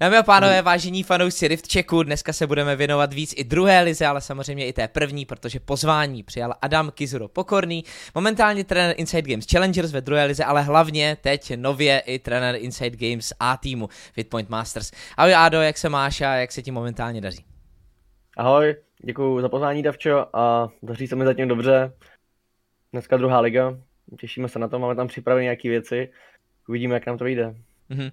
Dámy a pánové, vážení fanoušci Rift Checku, dneska se budeme věnovat víc i druhé lize, ale samozřejmě i té první, protože pozvání přijal Adam Kizuro Pokorný, momentálně trenér Inside Games Challengers ve druhé lize, ale hlavně teď nově i trenér Inside Games A týmu Fitpoint Masters. Ahoj Ado, jak se máš a jak se ti momentálně daří? Ahoj, děkuji za pozvání Davčo a daří se mi zatím dobře. Dneska druhá liga, těšíme se na to, máme tam připravené nějaké věci, uvidíme, jak nám to vyjde. Mm-hmm.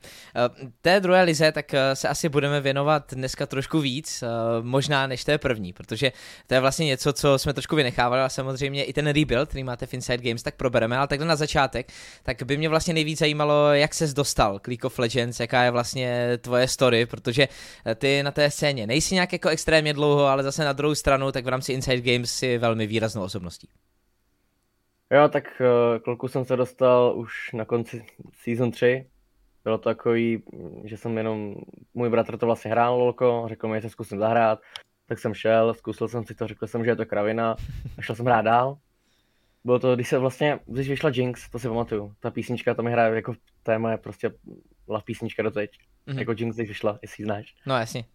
Té druhé lize tak eh, se asi budeme věnovat dneska trošku víc, eh, možná než té první, protože to je vlastně něco, co jsme trošku vynechávali a samozřejmě i ten rebuild, který máte v Inside Games, tak probereme, ale takhle na začátek, tak by mě vlastně nejvíc zajímalo, jak ses dostal k League of Legends, jaká je vlastně tvoje story, protože ty na té scéně nejsi nějak jako extrémně dlouho, ale zase na druhou stranu, tak v rámci Inside Games si velmi výraznou osobností. Jo, tak kluku jsem se dostal už na konci season 3, bylo to takový, že jsem jenom, můj bratr to vlastně hrál lolko, řekl mi, že se zkusím zahrát, tak jsem šel, zkusil jsem si to, řekl jsem, že je to kravina a šel jsem hrát dál. Bylo to, když se vlastně, když vyšla Jinx, to si pamatuju, ta písnička, to mi hraje jako téma je prostě love písnička doteď, mm-hmm. jako Jinx, když vyšla, jestli ji znáš. No jasně.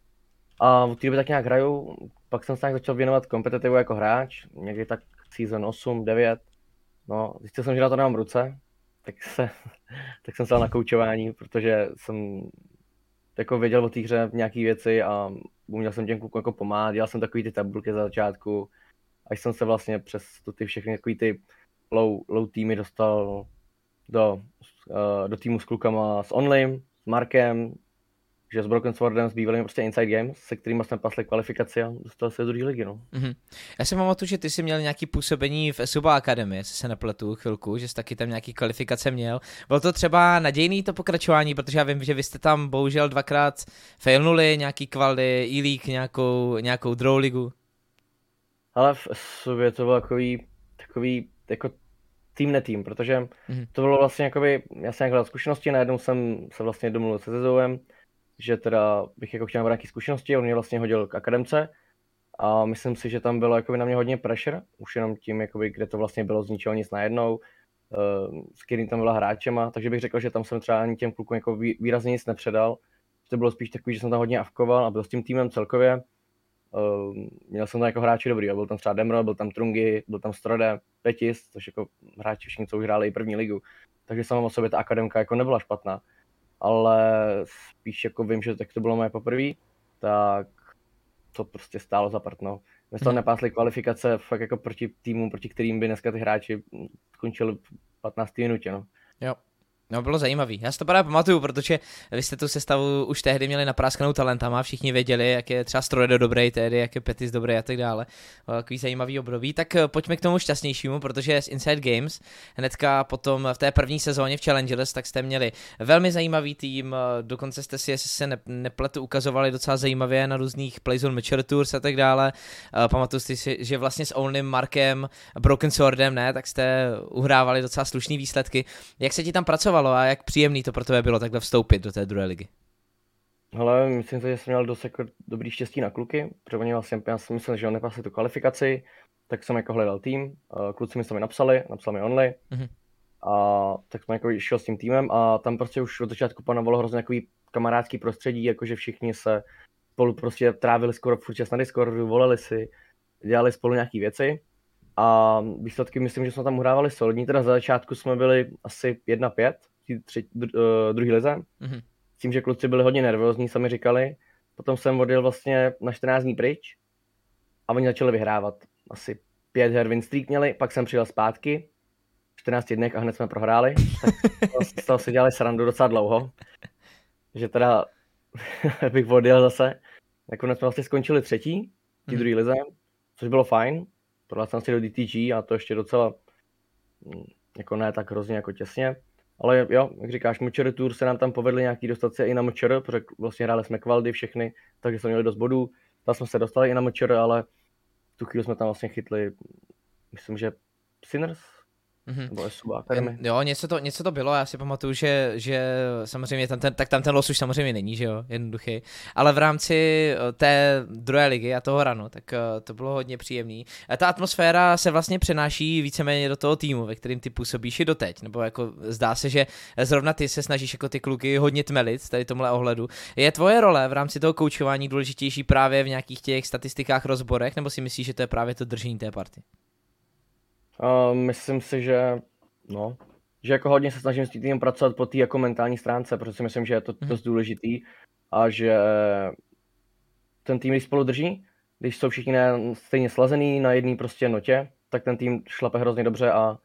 A v té době tak nějak hraju, pak jsem se nějak začal věnovat kompetitivu jako hráč, někdy tak season 8, 9, no, zjistil jsem, že na to nemám ruce, tak, se, tak jsem se na koučování, protože jsem jako věděl o té hře nějaké věci a uměl jsem těm klukům jako pomáhat, dělal jsem takový ty tabulky za začátku, až jsem se vlastně přes tu, ty všechny takový ty low, low týmy dostal do, uh, do týmu s klukama s Onlim, s Markem, že s Broken Swordem, s bývalým prostě Inside Games, se kterými jsme pasli kvalifikaci a dostali se do druhé ligy. No. Mm-hmm. Já si pamatuju, že ty jsi měl nějaký působení v Suba Academy, jestli se nepletu chvilku, že jsi taky tam nějaký kvalifikace měl. Bylo to třeba nadějný to pokračování, protože já vím, že vy jste tam bohužel dvakrát failnuli, nějaký kvali, e-league, nějakou, nějakou draw ligu. Ale v Subě to bylo takový, takový jako tým netým, protože mm-hmm. to bylo vlastně jakoby, já jsem nějak zkušenosti, najednou jsem se vlastně domluvil se Zezouem, že teda bych jako chtěl nějaké zkušenosti, on mě vlastně hodil k akademce a myslím si, že tam bylo jakoby na mě hodně pressure, už jenom tím, jakoby, kde to vlastně bylo z ničeho nic najednou, uh, s kterým tam byla hráčema, takže bych řekl, že tam jsem třeba ani těm klukům jako výrazně nic nepředal, to bylo spíš takový, že jsem tam hodně avkoval a byl s tím týmem celkově, uh, měl jsem tam jako hráči dobrý, byl tam třeba Demro, byl tam Trungy, byl tam Strode, Petis, což jako hráči všichni, co už hráli i první ligu, takže sama o sobě ta akademka jako nebyla špatná ale spíš jako vím, že tak to bylo moje poprvé, tak to prostě stálo za partnou. My jsme hmm. nepásli kvalifikace fakt jako proti týmu, proti kterým by dneska ty hráči skončili v 15. minutě. No. Jo. No, bylo zajímavý. Já si to právě pamatuju, protože vy jste tu sestavu už tehdy měli napráskanou talentama, všichni věděli, jak je třeba Strojedo dobrý tehdy, jak je Petis dobrý a tak dále. Takový zajímavý období. Tak eh, pojďme k tomu šťastnějšímu, protože z Inside Games hnedka potom v té první sezóně v Challengers, tak jste měli velmi zajímavý tým, eh, dokonce jste si, jestli se ne, nepletu, ukazovali docela zajímavě na různých Playzone Mature Tours a tak dále. Eh, pamatuju si, že vlastně s Only Markem, Broken Swordem, ne, tak jste uhrávali docela slušný výsledky. Jak se ti tam pracovalo? Fungovalo a jak příjemný to pro tebe bylo takhle vstoupit do té druhé ligy? Ale myslím si, že jsem měl dost jako dobrý štěstí na kluky, protože oni vlastně, já jsem myslel, že on nepasli tu kvalifikaci, tak jsem jako hledal tým, kluci mi se mi napsali, napsali mi only, mm-hmm. a tak jsem jako šel s tím týmem a tam prostě už od začátku panovalo hrozně takový kamarádský prostředí, jakože všichni se spolu prostě trávili skoro furt čas na Discordu, volali si, dělali spolu nějaké věci a výsledky myslím, že jsme tam uhrávali solidní, teda za začátku jsme byli asi 1-5, tři, uh, druhý lize, mm-hmm. s tím, že kluci byli hodně nervózní, sami říkali, potom jsem odjel vlastně na 14 dní pryč a oni začali vyhrávat. Asi pět her win streak měli, pak jsem přijel zpátky, 14 dnech a hned jsme prohráli, tak z toho si dělali srandu docela dlouho, že teda bych odjel zase. Nakonec jsme vlastně skončili třetí, v mm. druhé lize, což bylo fajn, Jsem si do DTG a to ještě docela mm, jako ne tak hrozně jako těsně. Ale jo, jak říkáš, Mučer Tour se nám tam povedli nějaký dostat se i na Mučer, protože vlastně hráli jsme kvaldy všechny, takže jsme měli dost bodů. Tam jsme se dostali i na Mučer, ale tu chvíli jsme tam vlastně chytli, myslím, že Sinners, Mm-hmm. Nebo. Jo, něco to, něco to bylo, já si pamatuju, že, že samozřejmě tam ten, tak tam ten los už samozřejmě není, že jo, jednoduchý, ale v rámci eh, té druhé ligy a toho ranu, tak eh, to bylo hodně příjemný. A ta atmosféra se vlastně přenáší víceméně do toho týmu, ve kterým ty působíš i doteď, nebo jako zdá se, že zrovna ty se snažíš jako ty kluky hodně tmelit tady tomhle ohledu. Je tvoje role v rámci toho koučování důležitější právě v nějakých těch statistikách, rozborech, nebo si myslíš, že to je právě to držení té party? Uh, myslím si, že no, že jako hodně se snažím s tím pracovat po té jako mentální stránce, protože si myslím, že je to mm. dost důležitý a že ten tým, když spolu drží, když jsou všichni stejně slazený na jedné prostě notě, tak ten tým šlape hrozně dobře a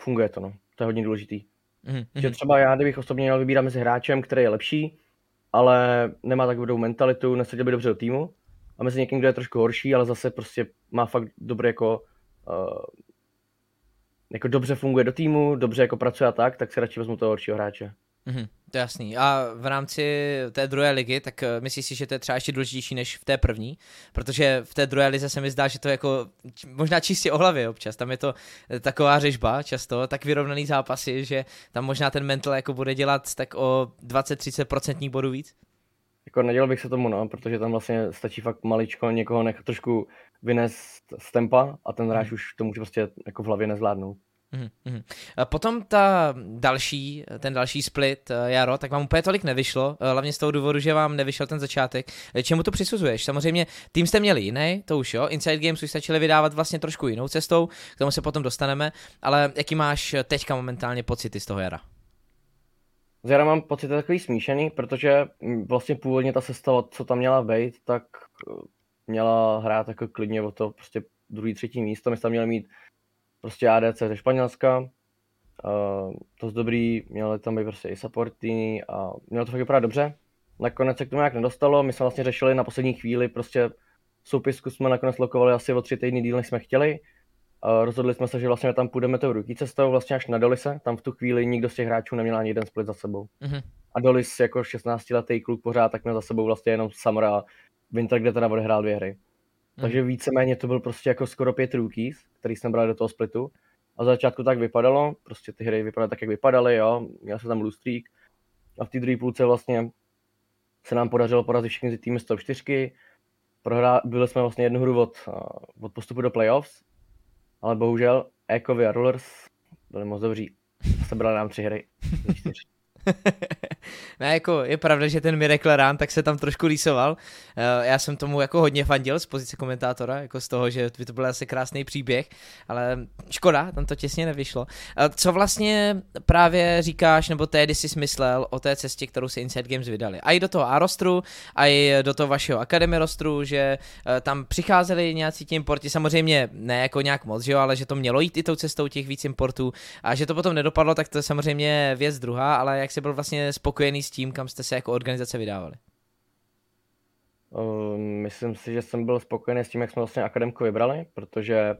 funguje to, no. To je hodně důležitý. Mm-hmm. Že třeba já, kdybych osobně měl vybírat mezi hráčem, který je lepší, ale nemá tak dobrou mentalitu, neseděl by dobře do týmu, a mezi někým, kdo je trošku horší, ale zase prostě má fakt dobré jako uh, jako dobře funguje do týmu, dobře jako pracuje a tak, tak si radši vezmu toho horšího hráče. Mm-hmm, to je jasný. A v rámci té druhé ligy, tak eh, myslíš si, že to je třeba ještě důležitější než v té první? Protože v té druhé lize se mi zdá, že to je jako možná čistě o hlavě občas. Tam je to eh, taková řežba často, tak vyrovnaný zápasy, že tam možná ten mental jako bude dělat tak o 20-30% bodů víc? Jako nedělal bych se tomu, no, protože tam vlastně stačí fakt maličko někoho nechat trošku vynést z tempa a ten hráč mm. už to může prostě jako v hlavě nezvládnout. Mm-hmm. Potom ta další, ten další split, eh, Jaro, tak vám úplně tolik nevyšlo, eh, hlavně z toho důvodu, že vám nevyšel ten začátek. Eh, čemu to přisuzuješ? Samozřejmě tým jste měli jiný, to už jo, Inside Games už stačili vydávat vlastně trošku jinou cestou, k tomu se potom dostaneme, ale jaký máš teďka momentálně pocity z toho jara? Z jara mám pocit takový smíšený, protože mm, vlastně původně ta sestava, co tam měla být, tak měla hrát jako klidně o to prostě druhý, třetí místo. My jsme tam měli mít prostě ADC ze Španělska, uh, to z dobrý, měli tam být prostě i supportiny a mělo to fakt vypadat dobře. Nakonec se k tomu nějak nedostalo, my jsme vlastně řešili na poslední chvíli, prostě soupisku jsme nakonec lokovali asi o tři týdny díl, než jsme chtěli. Uh, rozhodli jsme se, že vlastně tam půjdeme tou ruky cestou, vlastně až na Dolise, tam v tu chvíli nikdo z těch hráčů neměl ani jeden split za sebou. Mm-hmm. A Dolis jako 16 letý kluk pořád, tak měl za sebou vlastně jenom Samra Winter, kde teda odehrál dvě hry. Hmm. Takže víceméně to byl prostě jako skoro pět rookies, který jsme brali do toho splitu. A za začátku tak vypadalo, prostě ty hry vypadaly tak, jak vypadaly, jo, měl se tam blue A v té druhé půlce vlastně se nám podařilo porazit všechny ty týmy z top 4. Prohrá, byli jsme vlastně jednu hru od, od postupu do playoffs, ale bohužel Ekovi a Rulers byli moc dobří. Sebrali nám tři hry. ne, jako je pravda, že ten Miracle Run tak se tam trošku lísoval. Eh, já jsem tomu jako hodně fandil z pozice komentátora, jako z toho, že by to byl asi krásný příběh, ale škoda, tam to těsně nevyšlo. Eh, co vlastně právě říkáš, nebo tehdy jsi smyslel o té cestě, kterou se Inside Games vydali? A i do toho A-rostru, a i do toho vašeho Academy rostru, že eh, tam přicházeli nějací ti importi, samozřejmě ne jako nějak moc, že jo, ale že to mělo jít i tou cestou těch víc importů a že to potom nedopadlo, tak to je samozřejmě věc druhá, ale jak jsi byl vlastně spokojený s tím, kam jste se jako organizace vydávali? Uh, myslím si, že jsem byl spokojený s tím, jak jsme vlastně akademku vybrali, protože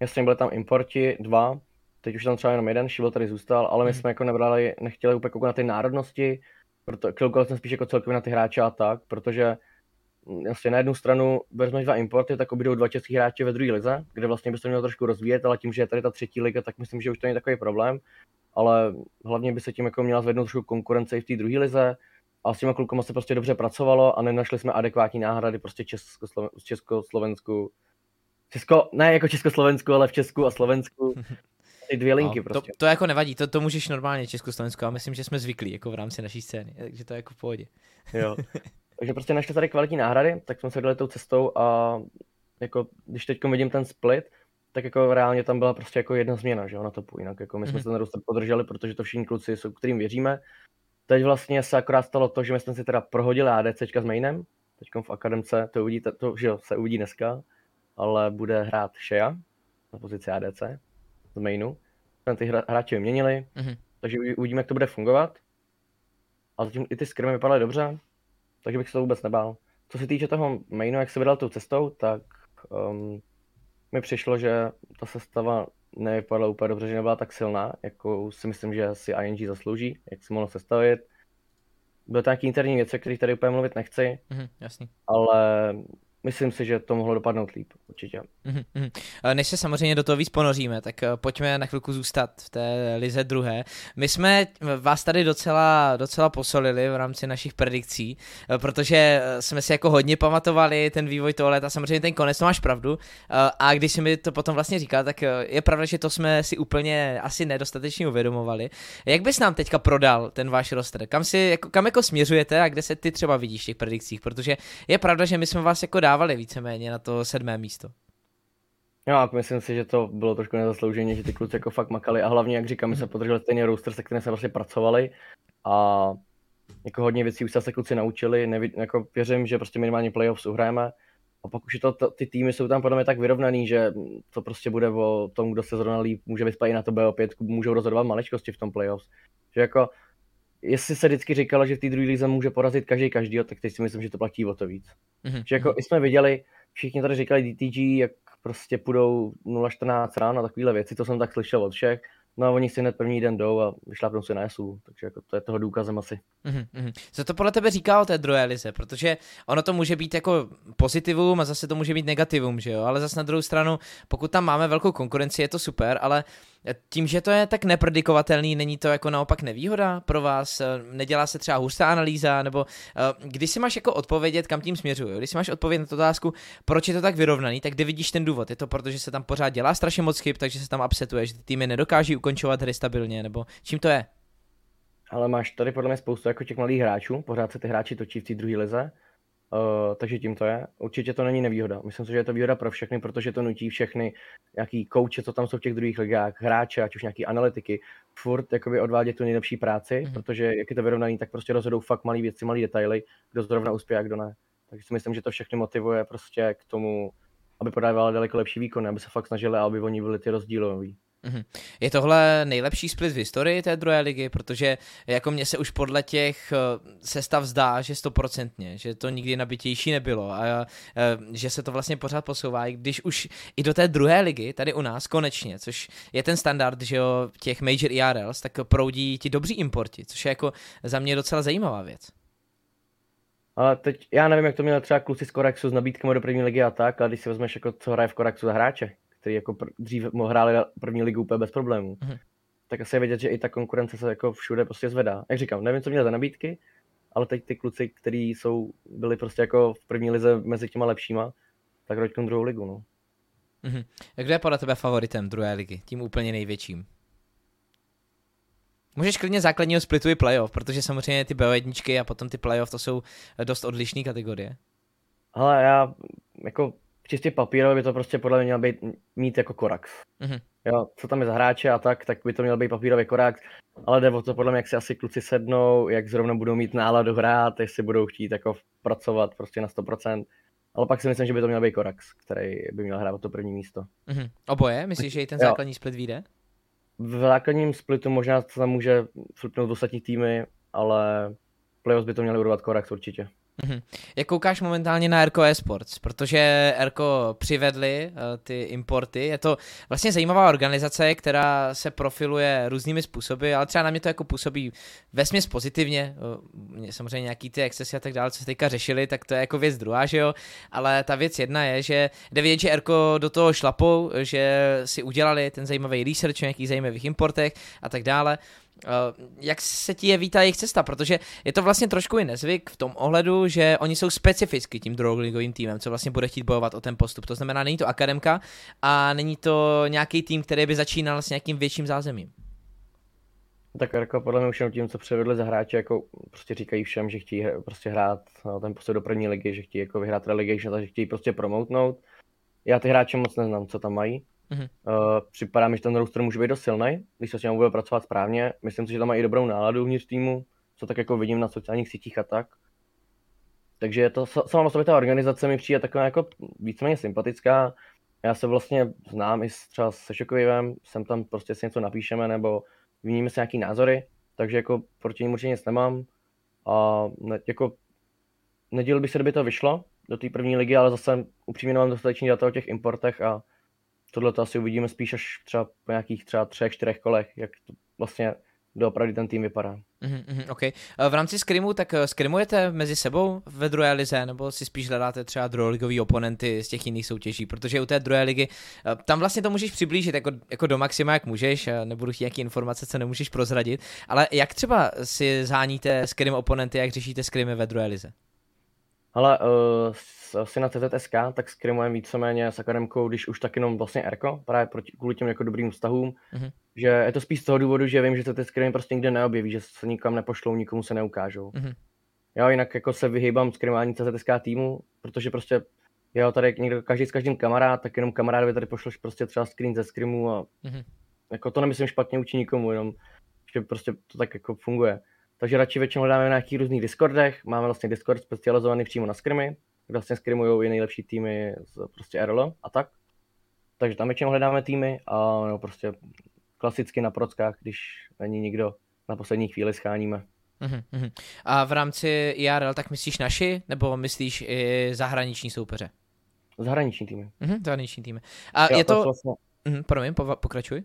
jasně byli tam importi dva, teď už tam třeba jenom jeden, Šivel tady zůstal, ale my hmm. jsme jako nebrali, nechtěli úplně koukat na ty národnosti, proto koukal jsem spíš jako celkově na ty hráče a tak, protože vlastně na jednu stranu vezmeš dva importy, tak obydou dva český hráči ve druhé lize, kde vlastně by se měl trošku rozvíjet, ale tím, že je tady ta třetí liga, tak myslím, že už to není takový problém ale hlavně by se tím jako měla zvednout trošku konkurence i v té druhé lize a s těma klukama se prostě dobře pracovalo a nenašli jsme adekvátní náhrady prostě Českosloven, Československu, Česko, ne jako Československu, ale v Česku a Slovensku. Ty dvě linky no, prostě. To, to, jako nevadí, to, to můžeš normálně Československu a myslím, že jsme zvyklí jako v rámci naší scény, takže to je jako v pohodě. jo. Takže prostě našli tady kvalitní náhrady, tak jsme se dali tou cestou a jako když teď vidím ten split, tak jako reálně tam byla prostě jako jedna změna, že jo, na topu, jinak jako my jsme mm-hmm. se ten roster podrželi, protože to všichni kluci jsou, kterým věříme. Teď vlastně se akorát stalo to, že my jsme si teda prohodili ADCčka s mainem, teď v akademce, to uvidí, to, že jo, se uvidí dneska, ale bude hrát Shea na pozici ADC z mainu. Jsme ty hráči vyměnili, mm-hmm. takže uvidíme, jak to bude fungovat. A zatím i ty skrimy vypadaly dobře, takže bych se to vůbec nebál. Co se týče toho mainu, jak se vydal tou cestou, tak um, mi přišlo, že ta sestava nevypadala úplně dobře, že nebyla tak silná, jako si myslím, že si ING zaslouží, jak si mohlo sestavit. Byly to nějaké interní věci, o kterých tady úplně mluvit nechci, mm, jasný. ale myslím si, že to mohlo dopadnout líp, určitě. Mm-hmm. Než se samozřejmě do toho víc ponoříme, tak eh, pojďme na chvilku zůstat v té lize druhé. My jsme vás tady docela, docela posolili v rámci našich predikcí, eh, protože jsme si jako hodně pamatovali ten vývoj tohle a samozřejmě ten konec, to máš pravdu. A když si mi to potom vlastně říkal, tak je pravda, že to jsme si úplně asi nedostatečně uvědomovali. Jak bys nám teďka prodal ten váš roster? Kam, si, jako, kam jako směřujete a kde se ty třeba vidíš v těch predikcích? Protože je pravda, že my jsme vás jako dávali víceméně na to sedmé místo. Jo, a myslím si, že to bylo trošku nezaslouženě, že ty kluci jako fakt makali a hlavně, jak říkám, my jsme podrželi stejný roster, se kterým jsme vlastně pracovali a jako hodně věcí už se kluci naučili, Neví, jako věřím, že prostě minimálně playoffs uhrajeme a pak už to, to, ty týmy jsou tam podle mě tak vyrovnaný, že to prostě bude o tom, kdo se zrovna líp může vyspat i na to BO5, můžou rozhodovat maličkosti v tom playoffs. Že jako, jestli se vždycky říkalo, že v té druhé lize může porazit každý každý, tak teď si myslím, že to platí o to víc. Mm-hmm. Že jako mhm. jsme viděli, všichni tady říkali DTG, jak prostě půjdou 0-14 ráno a takovéhle věci, to jsem tak slyšel od všech No a oni si hned první den jdou a vyšlápnou si na SU, takže jako to je toho důkazem asi. Mm-hmm. Co to podle tebe říká o té druhé lize? Protože ono to může být jako pozitivum a zase to může být negativum, že jo? Ale zase na druhou stranu, pokud tam máme velkou konkurenci, je to super, ale tím, že to je tak nepredikovatelný, není to jako naopak nevýhoda pro vás? Nedělá se třeba hustá analýza, nebo eh, když si máš jako odpovědět, kam tím směřuju, když si máš odpovědět na tu otázku, proč je to tak vyrovnaný, tak kde vidíš ten důvod? Je to proto, že se tam pořád dělá strašně moc chyb, takže se tam upsetuje, že týmy nedokáží ukončovat hry stabilně, nebo čím to je? Ale máš tady podle mě spoustu jako těch malých hráčů, pořád se ty hráči točí v té druhé lize, Uh, takže tím to je. Určitě to není nevýhoda. Myslím si, že je to výhoda pro všechny, protože to nutí všechny nějaký kouče, co tam jsou v těch druhých ligách, hráče, ať už nějaký analytiky, furt jakoby odvádět tu nejlepší práci, mm-hmm. protože jak je to vyrovnaný, tak prostě rozhodou fakt malé věci, malé detaily, kdo zrovna uspěje a kdo ne. Takže si myslím, že to všechny motivuje prostě k tomu, aby podávali daleko lepší výkony, aby se fakt snažili a aby oni byli ty rozdíloví. Mhm. Je tohle nejlepší split v historii té druhé ligy, protože jako mně se už podle těch eh, sestav zdá, že stoprocentně, že to nikdy nabitější nebylo a eh, že se to vlastně pořád posouvá, i když už i do té druhé ligy, tady u nás konečně, což je ten standard, že jo, těch major IRLs, tak proudí ti dobří importi, což je jako za mě docela zajímavá věc. Ale teď, já nevím, jak to měl třeba kluci z Koraxu s nabídkami do první ligy a tak, ale když si vezmeš, jako co hraje v Koraxu za hráče, který jako pr- dřív hráli první ligu úplně bez problémů. Mm-hmm. Tak asi je vidět, že i ta konkurence se jako všude prostě zvedá. Jak říkám, nevím, co měl za nabídky, ale teď ty kluci, kteří jsou, byli prostě jako v první lize mezi těma lepšíma, tak roďkom druhou ligu, no. Mm-hmm. Kdo je podle tebe favoritem druhé ligy? Tím úplně největším? Můžeš klidně základního splitu i playoff, protože samozřejmě ty BO1 a potom ty playoff to jsou dost odlišné kategorie. Ale já jako čistě papírově by to prostě podle mě měl být, mít jako Korax. Mm-hmm. Jo, co tam je za hráče a tak, tak by to měl být papírově Korax, ale jde o to podle mě, jak si asi kluci sednou, jak zrovna budou mít náladu hrát, jestli budou chtít jako pracovat prostě na 100%. Ale pak si myslím, že by to měl být Korax, který by měl hrát to první místo. Mm-hmm. Oboje? Myslíš, že i ten základní jo. split vyjde? V základním splitu možná se tam může flipnout ostatní týmy, ale playoffs by to měli budovat Korax určitě. Mm-hmm. Jak koukáš momentálně na Erko Esports? Protože Erko přivedli uh, ty importy. Je to vlastně zajímavá organizace, která se profiluje různými způsoby, ale třeba na mě to jako působí vesměs pozitivně. Uh, samozřejmě nějaký ty excesy a tak dále, co se teďka řešili, tak to je jako věc druhá, že jo. Ale ta věc jedna je, že jde vidět, že Erko do toho šlapou, že si udělali ten zajímavý research o nějakých zajímavých importech a tak dále. Uh, jak se ti je vítá jejich cesta, protože je to vlastně trošku i nezvyk v tom ohledu, že oni jsou specificky tím druholigovým týmem, co vlastně bude chtít bojovat o ten postup. To znamená, není to akademka a není to nějaký tým, který by začínal s nějakým větším zázemím. Tak jako podle mě už tím, co převedli za hráče, jako prostě říkají všem, že chtějí prostě hrát no, ten postup do první ligy, že chtějí jako vyhrát relegation, takže chtějí prostě promoutnout. Já ty hráče moc neznám, co tam mají, Mm-hmm. Uh, připadá mi, že ten roster může být dost silný, když se s ním bude pracovat správně. Myslím si, že tam má i dobrou náladu uvnitř týmu, co tak jako vidím na sociálních sítích a tak. Takže to, sama sobě ta organizace mi přijde taková jako víceméně sympatická. Já se vlastně znám i třeba se Šokovivem, sem tam prostě si něco napíšeme nebo vyníme si nějaký názory, takže jako proti ním určitě nic nemám. A ne, jako nedělil bych se, kdyby to vyšlo do té první ligy, ale zase upřímně mám dostatečný data o těch importech a tohle to asi uvidíme spíš až třeba po nějakých třeba třech, čtyřech kolech, jak to vlastně doopravdy ten tým vypadá. Mm-hmm, okay. V rámci skrimu, tak skrimujete mezi sebou ve druhé lize, nebo si spíš hledáte třeba druholigový oponenty z těch jiných soutěží, protože u té druhé ligy, tam vlastně to můžeš přiblížit jako, jako do maxima, jak můžeš, nebudu chtít nějaké informace, co nemůžeš prozradit, ale jak třeba si zháníte skrim oponenty, jak řešíte skrimy ve druhé lize? Ale uh, asi na TZSK, tak skrimujeme víceméně s akademkou, když už tak jenom vlastně Erko, právě proti, kvůli těm jako dobrým vztahům, mm-hmm. že je to spíš z toho důvodu, že vím, že ty skrimy prostě nikde neobjeví, že se nikam nepošlou, nikomu se neukážou. Mm-hmm. Jo, jinak jako se vyhýbám skrimování CZSK týmu, protože prostě jo, tady někdo, každý s každým kamarád, tak jenom kamarádovi tady pošleš prostě třeba screen ze skrimu a mm-hmm. jako to nemyslím špatně učí nikomu, jenom že prostě to tak jako funguje. Takže radši většinou hledáme na nějakých různých Discordech, máme vlastně Discord specializovaný přímo na skrimy, kde vlastně skrimují i nejlepší týmy z prostě RL a tak. Takže tam většinou hledáme týmy a no, prostě klasicky na prockách, když není nikdo, na poslední chvíli scháníme. Uh-huh, A v rámci IRL tak myslíš naši, nebo myslíš i zahraniční soupeře? Zahraniční týmy. Uh-huh, zahraniční týmy. A jo, je to... Vlastně... Uh-huh, promiň, pokračuj.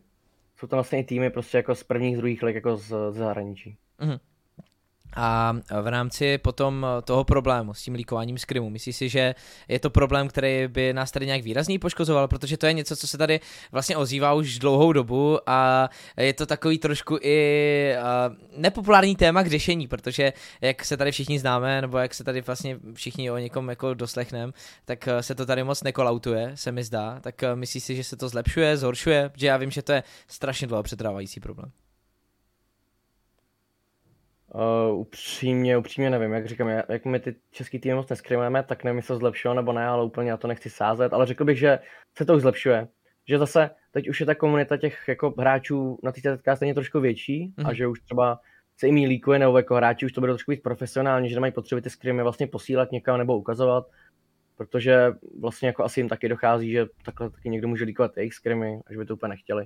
Jsou to vlastně i týmy prostě jako z prvních, z druhých leg jako z, z zahraničí. Uh-huh. A v rámci potom toho problému s tím líkováním skrimu, myslíš si, že je to problém, který by nás tady nějak výrazněji poškozoval, protože to je něco, co se tady vlastně ozývá už dlouhou dobu a je to takový trošku i nepopulární téma k řešení, protože jak se tady všichni známe, nebo jak se tady vlastně všichni o někom jako doslechneme, tak se to tady moc nekolautuje, se mi zdá. Tak myslíš si, že se to zlepšuje, zhoršuje, protože já vím, že to je strašně dlouho přetrávající problém. Uh, upřímně, upřímně nevím, jak říkám, jak my ty český týmy moc neskrimujeme, tak nevím, jestli to zlepšilo nebo ne, ale úplně na to nechci sázet, ale řekl bych, že se to už zlepšuje. Že zase teď už je ta komunita těch jako hráčů na té TTK stejně trošku větší mm-hmm. a mhm. že už třeba se jim líkuje nebo jako hráči už to bude trošku víc profesionální, že nemají potřeby ty skrimy vlastně posílat někam nebo ukazovat, protože vlastně jako asi jim taky dochází, že takhle taky někdo může líkovat jejich skrimy, až by to úplně nechtěli.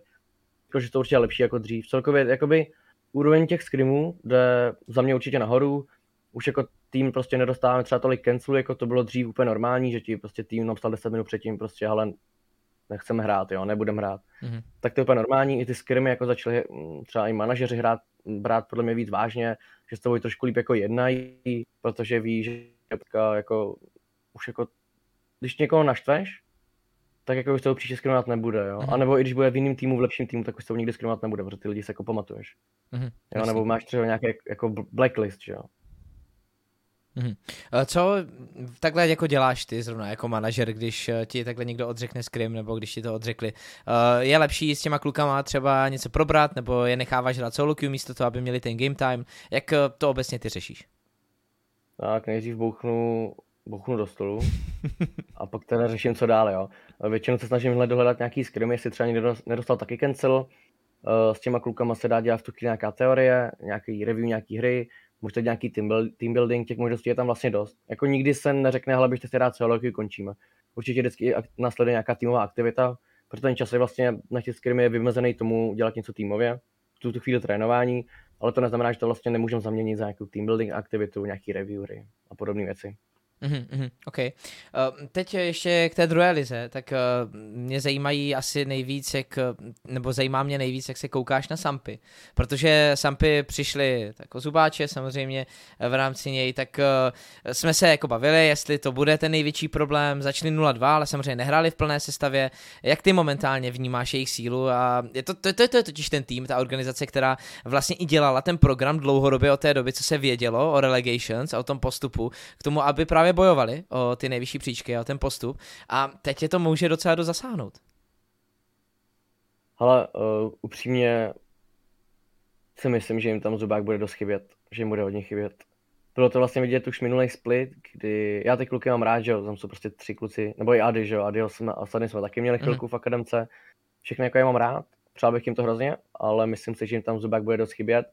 Takže to určitě lepší jako dřív. Celkově jakoby úroveň těch scrimů jde za mě určitě nahoru. Už jako tým prostě nedostáváme třeba tolik cancelů, jako to bylo dřív úplně normální, že ti prostě tým napsal 10 minut předtím prostě, ale nechceme hrát, jo, nebudeme hrát. Mm-hmm. Tak to je úplně normální, i ty skrimy jako začaly mm, třeba i manažeři hrát, brát podle mě víc vážně, že s tebou trošku líp jako jednají, protože ví, že jako, už jako, když někoho naštveš, tak jako už to příště skrinovat nebude, jo. Mm-hmm. A nebo i když bude v jiném týmu, v lepším týmu, tak už to nikdy skrinovat nebude, protože ty lidi se jako pamatuješ. Mm-hmm. Jo, nebo máš třeba nějaký jako blacklist, jo. Mm-hmm. Co takhle jako děláš ty zrovna jako manažer, když eh, ti takhle někdo odřekne scrim, nebo když ti to odřekli? Eh, je lepší s těma klukama třeba něco probrat, nebo je necháváš hrát solo queue místo toho, aby měli ten game time? Jak to obecně ty řešíš? Tak nejdřív bouchnu bouchnu do stolu a pak teda řeším, co dál, jo. Většinou se snažím dohledat nějaký scrim, jestli třeba někdo nedostal taky cancel. Eh, s těma klukama se dá dělat v tu nějaká teorie, nějaký review nějaký hry, můžete nějaký team, build, team building, těch možností je tam vlastně dost. Jako nikdy se neřekne, hele, byste si rád celou končíme. Určitě vždycky následuje nějaká týmová aktivita, protože ten čas je vlastně na těch scrim je vymezený tomu dělat něco týmově, v tuto chvíli trénování, ale to neznamená, že to vlastně nemůžeme zaměnit za nějakou team building aktivitu, nějaký review hry a podobné věci. Mm-hmm, OK. Uh, teď ještě k té druhé lize, tak uh, mě zajímají asi nejvíc, jak, nebo zajímá mě nejvíc, jak se koukáš na Sampy, protože Sampy přišly jako zubáče samozřejmě v rámci něj, tak uh, jsme se jako bavili, jestli to bude ten největší problém, začali 0-2, ale samozřejmě nehráli v plné sestavě, jak ty momentálně vnímáš jejich sílu? A je to, to, to, to je totiž ten tým, ta organizace, která vlastně i dělala ten program dlouhodobě od té doby, co se vědělo o relegations a o tom postupu, k tomu, aby právě právě bojovali o ty nejvyšší příčky a o ten postup a teď je to může docela do zasáhnout. Ale uh, upřímně si myslím, že jim tam Zubák bude dost chybět, že jim bude hodně chybět. Bylo to vlastně vidět už minulý split, kdy já ty kluky mám rád, že jo, tam jsou prostě tři kluci, nebo i Ady, že jo, Ady jsme, a Sady jsme taky měli chvilku mm. v akademce, všechny jako je mám rád, přál bych jim to hrozně, ale myslím si, že jim tam Zubák bude dost chybět.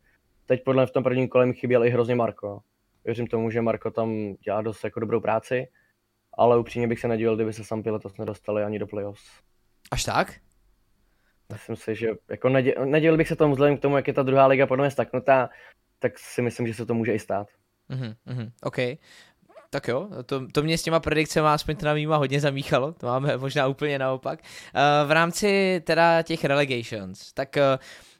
Teď podle mě v tom prvním kole mi chyběl i hrozně Marko věřím tomu, že Marko tam dělá dost jako dobrou práci, ale upřímně bych se nedivil, kdyby se Sampy letos nedostali ani do playoffs. Až tak? Myslím si, že jako nedě, nedivil bych se tomu vzhledem k tomu, jak je ta druhá liga podle mě staknutá, tak si myslím, že se to může i stát. Mhm, mhm, OK. Tak jo, to, to mě s těma predikcemi aspoň teda mýma hodně zamíchalo, to máme možná úplně naopak. Uh, v rámci teda těch relegations, tak uh,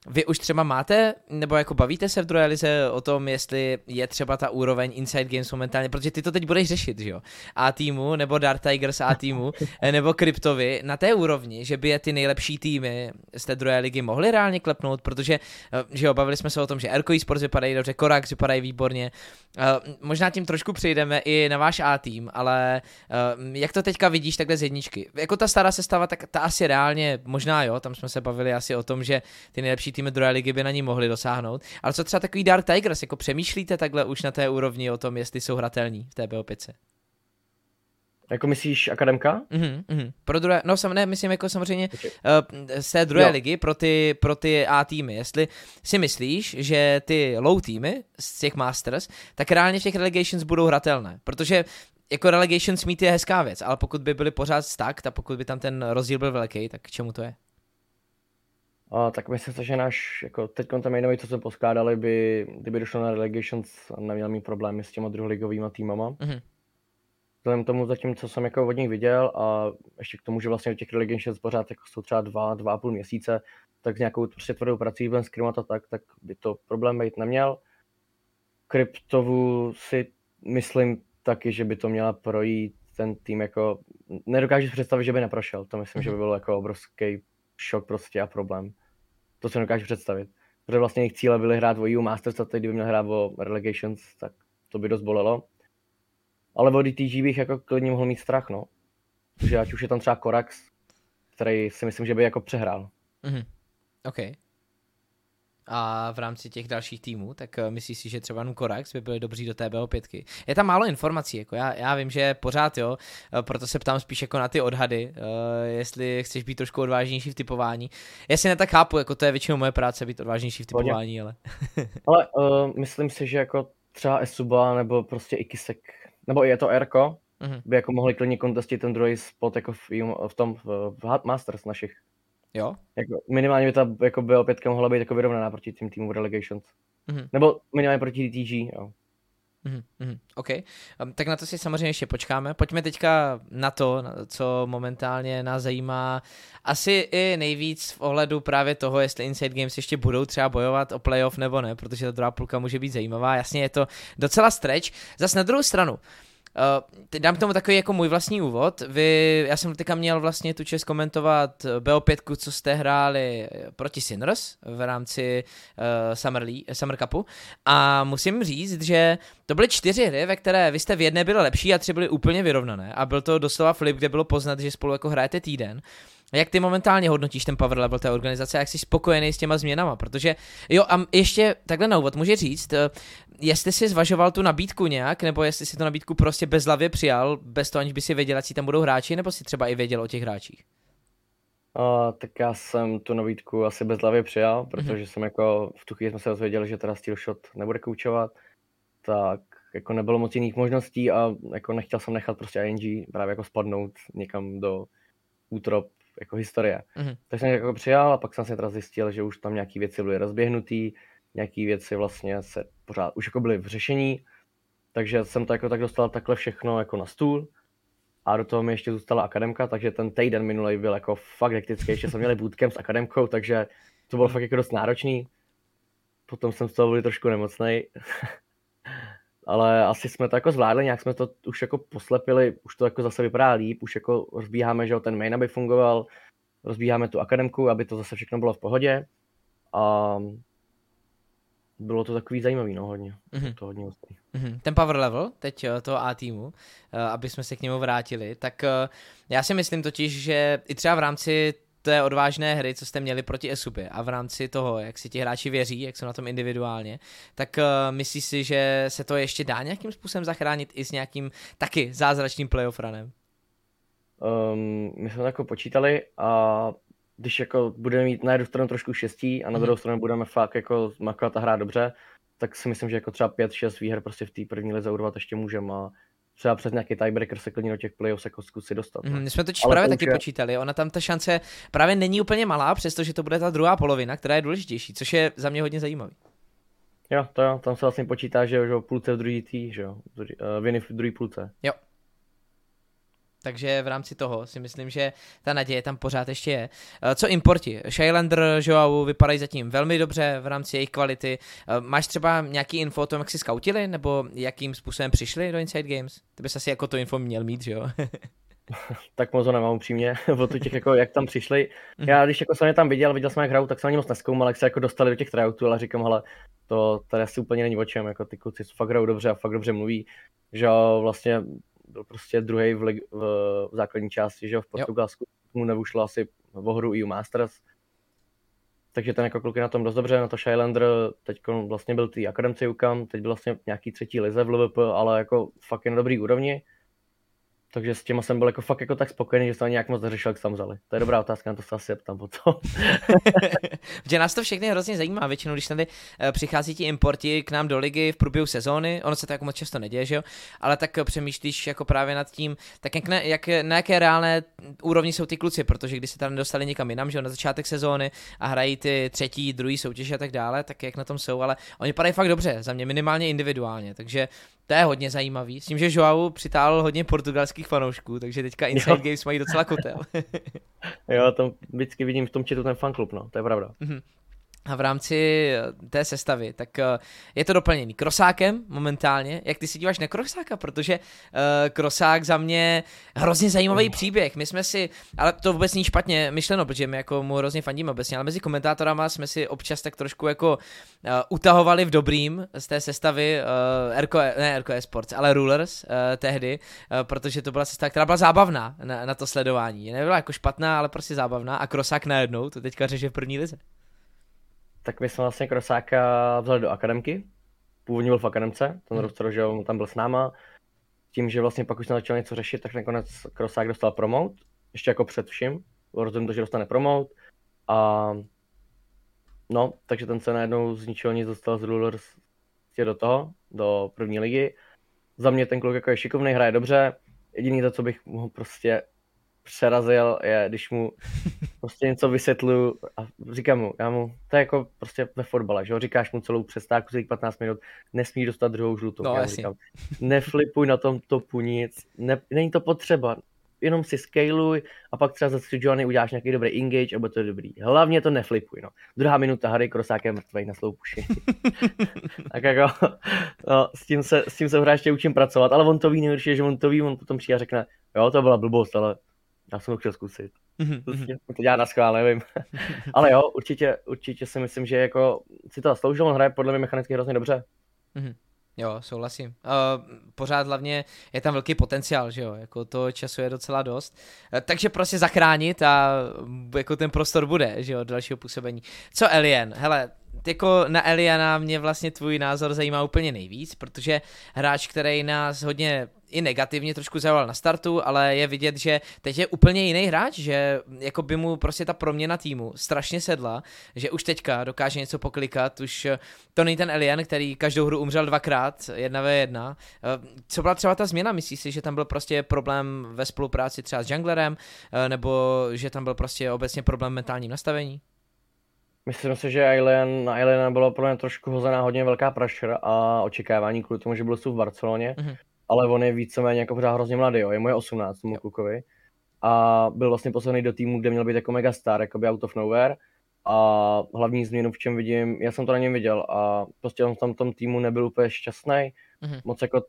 vy už třeba máte, nebo jako bavíte se v druhé lize o tom, jestli je třeba ta úroveň Inside Games momentálně, protože ty to teď budeš řešit, že jo? A týmu, nebo Dark Tigers A týmu, nebo Kryptovi, na té úrovni, že by je ty nejlepší týmy z té druhé ligy mohly reálně klepnout, protože, že jo, bavili jsme se o tom, že Erko Sports vypadají dobře, Korax vypadají výborně. Možná tím trošku přejdeme i na váš A tým, ale jak to teďka vidíš takhle z jedničky? Jako ta stará sestava, tak ta asi reálně, možná jo, tam jsme se bavili asi o tom, že ty nejlepší týmy druhé ligy by na ní mohli dosáhnout. Ale co třeba takový Dark Tigers, jako přemýšlíte takhle už na té úrovni o tom, jestli jsou hratelní v té BO5? Jako myslíš akademka? Mm-hmm, mm-hmm. Pro druhé, no sam, ne, myslím jako samozřejmě okay. uh, z té druhé jo. ligy pro ty, pro ty A týmy. Jestli si myslíš, že ty low týmy z těch Masters, tak reálně v těch relegations budou hratelné. Protože jako relegation smít je hezká věc, ale pokud by byly pořád stack, a pokud by tam ten rozdíl byl velký, tak k čemu to je? A, tak myslím si, že náš, jako teď ten mainový, co jsme poskládali, by, kdyby došlo na relegations, neměl mít problémy s těma druholigovými týmama. Mm-hmm. Vzhledem tomu zatím, co jsem jako od nich viděl a ještě k tomu, že vlastně těch relegations pořád jako jsou třeba dva, dva a půl měsíce, tak s nějakou prostě tvrdou prací ven skrimata tak, tak by to problém být neměl. Kryptovu si myslím taky, že by to měla projít ten tým jako, nedokážu představit, že by neprošel, to myslím, že by mhm. bylo jako obrovský šok prostě a problém. To se nedokážu představit. Protože vlastně jejich cíle byly hrát o EU Masters a teď kdyby měl hrát o Relegations, tak to by dost bolelo. Ale o DTG bych jako klidně mohl mít strach, no. Protože ať už je tam třeba Korax, který si myslím, že by jako přehrál. Mhm. OK a v rámci těch dalších týmů, tak uh, myslíš si, že třeba Nukorax by byly dobří do té BO5? Je tam málo informací, jako já, já vím, že pořád jo, uh, proto se ptám spíš jako na ty odhady, uh, jestli chceš být trošku odvážnější v typování. Já si netak chápu, jako to je většinou moje práce být odvážnější v typování, ale... ale uh, myslím si, že jako třeba Esuba nebo prostě Ikisek, nebo je to Erko, uh-huh. by jako mohli klidně kontestit ten druhý spot jako v, v tom v, v Masters našich. Jo? Jako minimálně by ta jako BO5 mohla být jako vyrovnaná proti tím týmu Relegations. Mm-hmm. Nebo minimálně proti DTG, jo. Mm-hmm, OK, um, tak na to si samozřejmě ještě počkáme. Pojďme teďka na to, co momentálně nás zajímá. Asi i nejvíc v ohledu právě toho, jestli Inside Games ještě budou třeba bojovat o playoff nebo ne, protože ta druhá půlka může být zajímavá. Jasně je to docela stretch. Zas na druhou stranu, Uh, dám k tomu takový jako můj vlastní úvod. Vy, já jsem teďka měl vlastně tu čest komentovat eh, BO5, co jste hráli eh, proti Sinners v rámci uh, Summer, League, Summer Cupu a musím říct, že to byly čtyři hry, ve které vy jste v jedné byli lepší a tři byly úplně vyrovnané a byl to doslova flip, kde bylo poznat, že spolu jako hrajete týden. Jak ty momentálně hodnotíš ten power level té organizace a jak jsi spokojený s těma změnama? Protože, jo, a ještě takhle na úvod může říct, eh, jestli jsi zvažoval tu nabídku nějak, nebo jestli si tu nabídku prostě bezlavě přijal, bez toho, aniž by si věděl, jak tam budou hráči, nebo si třeba i věděl o těch hráčích? Uh, tak já jsem tu nabídku asi bezlavě přijal, mhm. protože mm-hmm. jsem jako v tu chvíli jsme se dozvěděli, že teda Steel Shot nebude koučovat, tak jako nebylo moc jiných možností a jako nechtěl jsem nechat prostě ING právě jako spadnout někam do útrop jako historie. Mm-hmm. Tak jsem jako přijal a pak jsem se teda zjistil, že už tam nějaký věci byly rozběhnutý, nějaký věci vlastně se pořád už jako byly v řešení, takže jsem to jako tak dostal takhle všechno jako na stůl a do toho mi ještě zůstala akademka, takže ten týden minulý byl jako fakt hektický, ještě jsme měli bootcamp s akademkou, takže to bylo fakt jako dost náročný. Potom jsem z toho byl trošku nemocný. ale asi jsme to jako zvládli, nějak jsme to už jako poslepili, už to jako zase vypadá líp, už jako rozbíháme, že ten main, aby fungoval, rozbíháme tu akademku, aby to zase všechno bylo v pohodě a bylo to takový zajímavý, no hodně. Mm-hmm. To hodně mm-hmm. Ten power level teď eh, toho A týmu, eh, aby jsme se k němu vrátili, tak eh, já si myslím totiž, že i třeba v rámci té odvážné hry, co jste měli proti Esupy a v rámci toho, jak si ti hráči věří, jak jsou na tom individuálně, tak uh, myslíš si, že se to ještě dá nějakým způsobem zachránit i s nějakým taky zázračným playoff runem? Um, my jsme to jako počítali a když jako budeme mít na jednu stranu trošku štěstí a na mm. druhou stranu budeme fakt jako makovat a hrát dobře, tak si myslím, že jako třeba 5-6 výher prostě v té první lize urvat ještě můžeme a třeba přes nějaký tiebreaker se klidně do těch playoffs jako zkusit dostat. Mm, my jsme totiž Ale právě taky je... počítali, ona tam ta šance právě není úplně malá, přestože to bude ta druhá polovina, která je důležitější, což je za mě hodně zajímavý. Jo, to jo, tam se vlastně počítá, že jo, půlce v druhý tý, že jo, uh, viny v druhý půlce. Jo. Takže v rámci toho si myslím, že ta naděje tam pořád ještě je. Eh, co importi? Shylander, Joao vypadají zatím velmi dobře v rámci jejich kvality. Eh, máš třeba nějaký info o tom, jak si skautili, nebo jakým způsobem přišli do Inside Games? Ty bys asi jako to info měl mít, že jo? tak moc ho nemám upřímně, o to těch, jako, jak tam přišli. Mhm. Já když jako jsem je tam viděl, viděl jsem jak hrajou, tak jsem ani moc neskoumal, jak se jako dostali do těch tryoutů, ale říkám, hele, to tady asi úplně není o čem, jako ty kluci fakt hrajou dobře a fakt dobře mluví, že vlastně byl prostě druhý v, lig, v, v základní části, že v Portugalsku mu nevušlo asi v hru EU Masters. Takže ten jako kluk je na tom dost dobře, na to Shylander teď vlastně byl tý akademci UKAM, teď byl vlastně nějaký třetí lize v LVP, ale jako fakt je na dobrý úrovni. Takže s těma jsem byl jako fakt jako tak spokojený, že jsem nějak moc neřešil, jak tam vzali. To je dobrá otázka, na to se asi ptám potom. Protože nás to všechny hrozně zajímá, většinou, když tady uh, přichází ti importi k nám do ligy v průběhu sezóny, ono se to jako moc často neděje, že jo? Ale tak uh, přemýšlíš jako právě nad tím, tak jak, ne, jak na jaké reálné úrovni jsou ty kluci, protože když se tam nedostali někam jinam, že jo, na začátek sezóny a hrají ty třetí, druhý soutěže a tak dále, tak jak na tom jsou, ale oni padají fakt dobře, za mě minimálně individuálně, takže to je hodně zajímavý. S tím, že Joao přitáhl hodně portugalských fanoušků, takže teďka Inside jo. Games mají docela kotel. jo, to vždycky vidím v tom četu ten fanklub, no, to je pravda. Mm-hmm a v rámci eh, té sestavy, tak eh, je to doplněný krosákem momentálně. Jak ty si díváš na krosáka, protože uh, krosák za mě hrozně zajímavý uh. příběh. My jsme si, ale to vůbec není špatně myšleno, protože my jako mu hrozně fandíme obecně, ale mezi komentátorama jsme si občas tak trošku jako uh, utahovali v dobrým z té sestavy uh, RKO, ne RKO Sports, ale Rulers uh, tehdy, uh, protože to byla sestava, která byla zábavná na, na to sledování. Nebyla jako špatná, ale prostě zábavná a krosák najednou, to teďka řeže v první lize tak my jsme vlastně Krosáka vzali do akademky. Původně byl v akademce, ten hmm. roster, že on tam byl s náma. Tím, že vlastně pak už jsme začali něco řešit, tak nakonec Krosák dostal promote, ještě jako před vším. Bylo rozhodnuto, že dostane promote. A no, takže ten se najednou z ničeho nic dostal z Rulers do toho, do první ligy. Za mě ten kluk jako je šikovný, hraje dobře. Jediný to, co bych mohl prostě přerazil, je, když mu prostě něco vysvětluju a říkám mu, já mu, to je jako prostě ve fotbale, že jo, říkáš mu celou přestávku, celých 15 minut, nesmíš dostat druhou žlutou. No, já říkám, neflipuj na tom topu nic, ne, není to potřeba, jenom si scaluj a pak třeba za Johnny uděláš nějaký dobrý engage a bude to dobrý. Hlavně to neflipuj, no. Druhá minuta, Harry Krosák je mrtvej na sloupuši. tak jako, no, s tím se, s tím se hráště učím pracovat, ale on to ví nejhorší, že on to ví, on potom přijde a řekne, jo, to byla blbost, ale já jsem to chtěl zkusit. Mm-hmm. To dělá na schvál, nevím. Ale jo, určitě, určitě si myslím, že jako si to zasloužil, on hraje podle mě mechanicky hrozně dobře. Mm-hmm. Jo, souhlasím. Uh, pořád hlavně je tam velký potenciál, že jo, jako to času je docela dost. Uh, takže prostě zachránit a jako ten prostor bude, že jo, dalšího působení. Co Alien? Hele, jako na Eliana mě vlastně tvůj názor zajímá úplně nejvíc, protože hráč, který nás hodně i negativně trošku zaujal na startu, ale je vidět, že teď je úplně jiný hráč, že jako by mu prostě ta proměna týmu strašně sedla, že už teďka dokáže něco poklikat, už to není ten Alien, který každou hru umřel dvakrát, jedna ve jedna. Co byla třeba ta změna? Myslíš si, že tam byl prostě problém ve spolupráci třeba s junglerem, nebo že tam byl prostě obecně problém mentálním nastavení? Myslím si, že Alien, na Aliena bylo pro mě trošku hozená hodně velká pressure a očekávání kvůli tomu, že byl v Barceloně, mm-hmm. ale on je víceméně jako pořád hrozně mladý, jo. je moje 18 tomu klukovi a byl vlastně posledný do týmu, kde měl být jako mega star, jako by out of nowhere a hlavní změnu v čem vidím, já jsem to na něm viděl a prostě on tam v tom týmu nebyl úplně šťastný, mm-hmm. moc jako,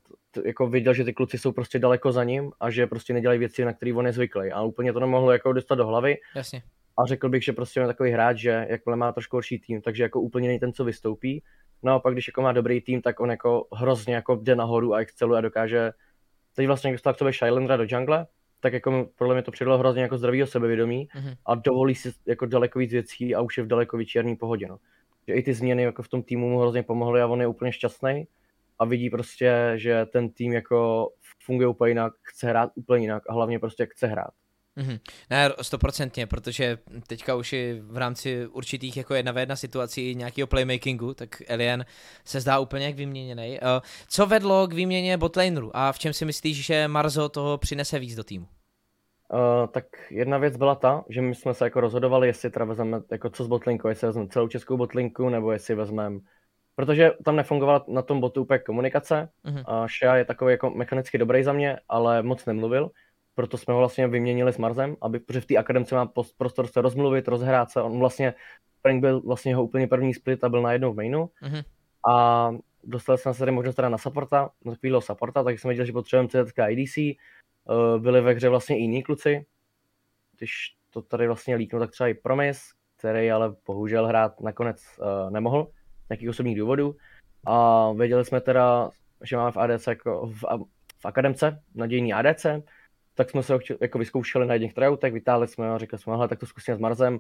jako viděl, že ty kluci jsou prostě daleko za ním a že prostě nedělají věci, na které on je zvyklý a úplně to nemohlo jako dostat do hlavy. Jasně a řekl bych, že prostě je takový hráč, že jakmile má trošku horší tým, takže jako úplně není ten, co vystoupí. No a pak, když jako má dobrý tým, tak on jako hrozně jako jde nahoru a exceluje a dokáže, teď vlastně dostal k sobě Shylandra do jungle, tak jako podle mě to přidalo hrozně jako zdravýho sebevědomí mm-hmm. a dovolí si jako daleko víc věcí a už je v daleko černý pohodě. No. Že i ty změny jako v tom týmu mu hrozně pomohly a on je úplně šťastný a vidí prostě, že ten tým jako funguje úplně jinak, chce hrát úplně jinak a hlavně prostě chce hrát. Mm-hmm. Ne, stoprocentně, protože teďka už i v rámci určitých jako jedna ve jedna situací nějakého playmakingu, tak Alien se zdá úplně jak vyměněný. Uh, co vedlo k výměně botlaneru a v čem si myslíš, že Marzo toho přinese víc do týmu? Uh, tak jedna věc byla ta, že my jsme se jako rozhodovali, jestli teda vezmeme jako co s botlinkou, jestli vezmeme celou českou botlinku, nebo jestli vezmeme protože tam nefungovala na tom botu úplně komunikace. Uh-huh. A Shea je takový jako mechanicky dobrý za mě, ale moc nemluvil proto jsme ho vlastně vyměnili s Marzem, aby, protože v té akademce má prostor se rozmluvit, rozhrát se, on vlastně, Frank byl vlastně jeho úplně první split a byl najednou v mainu. Mm-hmm. a dostali jsme se tady možnost teda na supporta, na takového supporta, takže jsme viděli, že potřebujeme CZK IDC, uh, byli ve hře vlastně i jiní kluci, když to tady vlastně líknu, tak třeba i Promise, který ale bohužel hrát nakonec uh, nemohl, z nějakých osobních důvodů. A věděli jsme teda, že máme v ADC jako v, v akademce, nadějný ADC, tak jsme se ho jako vyzkoušeli na jedných tryoutech, vytáhli jsme ho a řekli jsme, hele, tak to zkusíme s Marzem.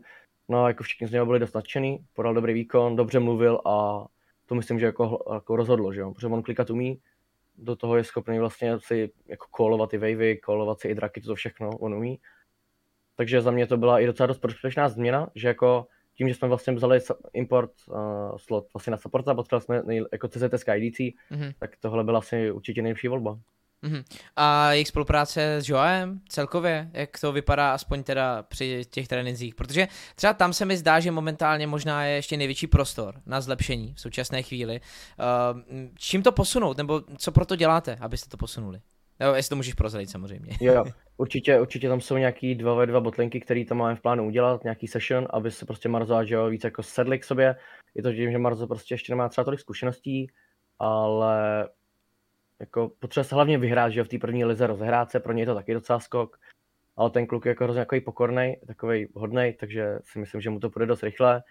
No jako všichni z něho byli dost nadšený, podal dobrý výkon, dobře mluvil a to myslím, že jako, jako rozhodlo, že jo, protože on klikat umí, do toho je schopný vlastně si jako kolovat i wavy, kolovat si i draky, to všechno on umí. Takže za mě to byla i docela dost prospěšná změna, že jako tím, že jsme vlastně vzali import uh, slot vlastně na support a potřebovali jsme nej, jako CZS IDC, mm-hmm. tak tohle byla asi určitě nejlepší volba. Mm-hmm. A jejich spolupráce s Joaem celkově, jak to vypadá aspoň teda při těch trénincích, protože třeba tam se mi zdá, že momentálně možná je ještě největší prostor na zlepšení v současné chvíli. Uh, čím to posunout, nebo co pro to děláte, abyste to posunuli? Jo, jestli to můžeš prozradit samozřejmě. Jo, jo. Určitě, určitě tam jsou nějaký dva ve dva botlinky, který tam máme v plánu udělat, nějaký session, aby se prostě Marzo a Joe víc jako sedli k sobě. Je to tím, že Marzo prostě ještě nemá třeba tolik zkušeností, ale jako potřebuje se hlavně vyhrát, že v té první lize rozehrát se, pro něj je to taky docela skok, ale ten kluk je jako hrozně takový pokorný, takový hodný, takže si myslím, že mu to půjde dost rychle.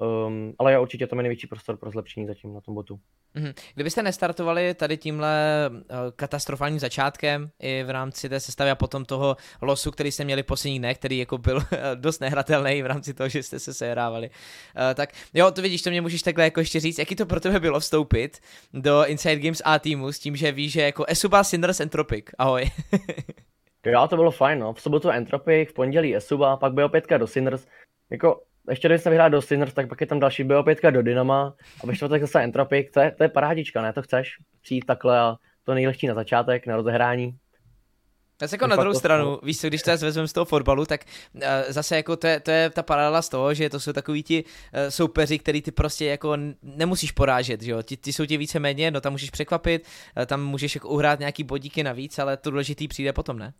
Um, ale já určitě tam je největší prostor pro zlepšení zatím na tom botu. Mm-hmm. Kdybyste nestartovali tady tímhle uh, katastrofálním začátkem i v rámci té sestavy a potom toho losu, který jste měli poslední dne, který jako byl dost nehratelný v rámci toho, že jste se sehrávali, uh, tak jo, to vidíš, to mě můžeš takhle jako ještě říct, jaký to pro tebe bylo vstoupit do Inside Games A týmu s tím, že víš, že jako Esuba, Cinders, Entropic, ahoj. jo, to bylo fajn, no. V sobotu Entropic, v pondělí Esuba, pak bylo pětka do Cinders. Jako ještě když jsem vyhrál do Sinners, tak pak je tam další BO5 do Dynama a ve čtvrtek zase Entropic, to je, to je parádička, ne? To chceš přijít takhle a to nejlehčí na začátek, na rozehrání. Já jako na druhou to, stranu, víš co, když to vezmeme z toho fotbalu, tak uh, zase jako to je, to je ta paralela z toho, že to jsou takový ti uh, soupeři, který ty prostě jako nemusíš porážet, že jo, ti, ti jsou ti víceméně, no tam můžeš překvapit, uh, tam můžeš jako uhrát nějaký bodíky navíc, ale to důležitý přijde potom, ne?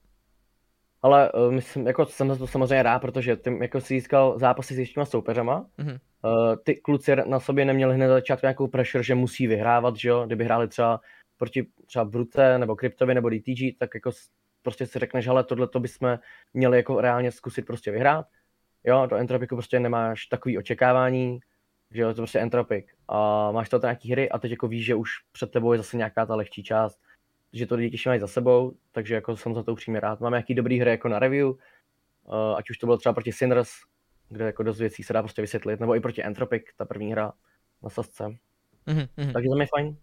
Ale uh, myslím, jako jsem to samozřejmě rád, protože ty jako si získal zápasy s těma soupeřama. Mm-hmm. Uh, ty kluci na sobě neměli hned začátku nějakou pressure, že musí vyhrávat, že jo? Kdyby hráli třeba proti třeba Brute nebo Kryptovi nebo DTG, tak jako prostě si řekneš, ale tohle to bychom měli jako reálně zkusit prostě vyhrát. Jo, do Entropiku prostě nemáš takový očekávání, že jo, to prostě Entropik. A máš to nějaký hry a teď jako víš, že už před tebou je zase nějaká ta lehčí část že to lidi těší mají za sebou, takže jako jsem za to upřímně rád. Máme nějaký dobrý hry jako na review, uh, ať už to bylo třeba proti Sinners, kde jako dost věcí se dá prostě vysvětlit, nebo i proti Entropic, ta první hra na sasce. Mm-hmm. Takže to je fajn.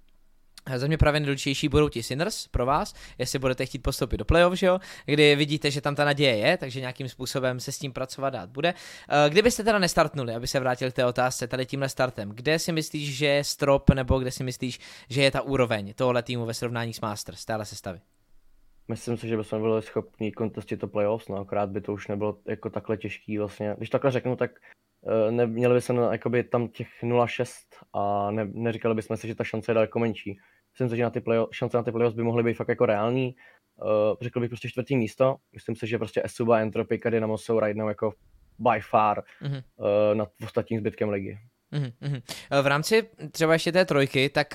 Za mě právě nejdůležitější budou ti Sinners pro vás, jestli budete chtít postoupit do playoff, že jo? kdy vidíte, že tam ta naděje je, takže nějakým způsobem se s tím pracovat dát bude. Eh, kdybyste teda nestartnuli, aby se vrátil k té otázce tady tímhle startem, kde si myslíš, že je strop, nebo kde si myslíš, že je ta úroveň tohohle týmu ve srovnání s Masters, téhle sestavy? Myslím si, že bychom byli schopni kontestit to playoffs, no akorát by to už nebylo jako takhle těžký vlastně. Když takhle řeknu, tak uh, neměli bychom jakoby tam těch 0-6 a ne, neříkali bychom si, že ta šance je daleko menší Myslím si, že na ty play, šance na ty playoffs by mohly být fakt jako reální. Uh, řekl bych prostě čtvrtý místo. Myslím si, že prostě Esuba, Entropy Dynamo jsou right now jako by far mm-hmm. uh, nad ostatním zbytkem ligy. Mm-hmm. V rámci třeba ještě té trojky, tak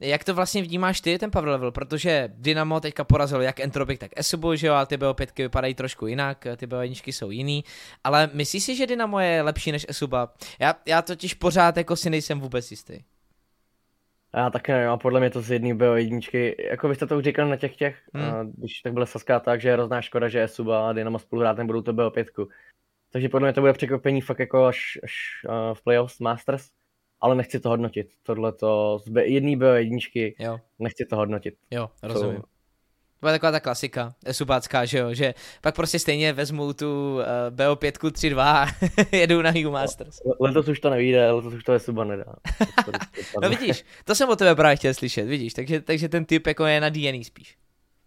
jak to vlastně vnímáš ty, ten power level, protože Dynamo teďka porazil jak Entropic, tak Esubu, že jo, ale ty BO5 vypadají trošku jinak, ty BO1 jsou jiný, ale myslíš si, že Dynamo je lepší než Esuba? Já, já totiž pořád jako si nejsem vůbec jistý. Já taky nevím, a podle mě to z jedný bylo jedničky, jako byste to už říkali na těch těch, hmm. když tak byla Saska tak, že je hrozná škoda, že Suba a Dynamo spolu hrát nebudou to bylo pětku. Takže podle mě to bude překvapení fakt jako až, až uh, v playoffs Masters, ale nechci to hodnotit. Tohle to z jedný bylo jedničky, jo. nechci to hodnotit. Jo, rozumím. So, to taková ta klasika, subácká, že jo, že pak prostě stejně vezmu tu uh, BO5 3.2 a jedu na Hugh Masters. Letos už to nevíde, letos už to je suba nedá. no vidíš, to jsem o tebe právě chtěl slyšet, vidíš, takže, takže ten typ jako je na DNA spíš.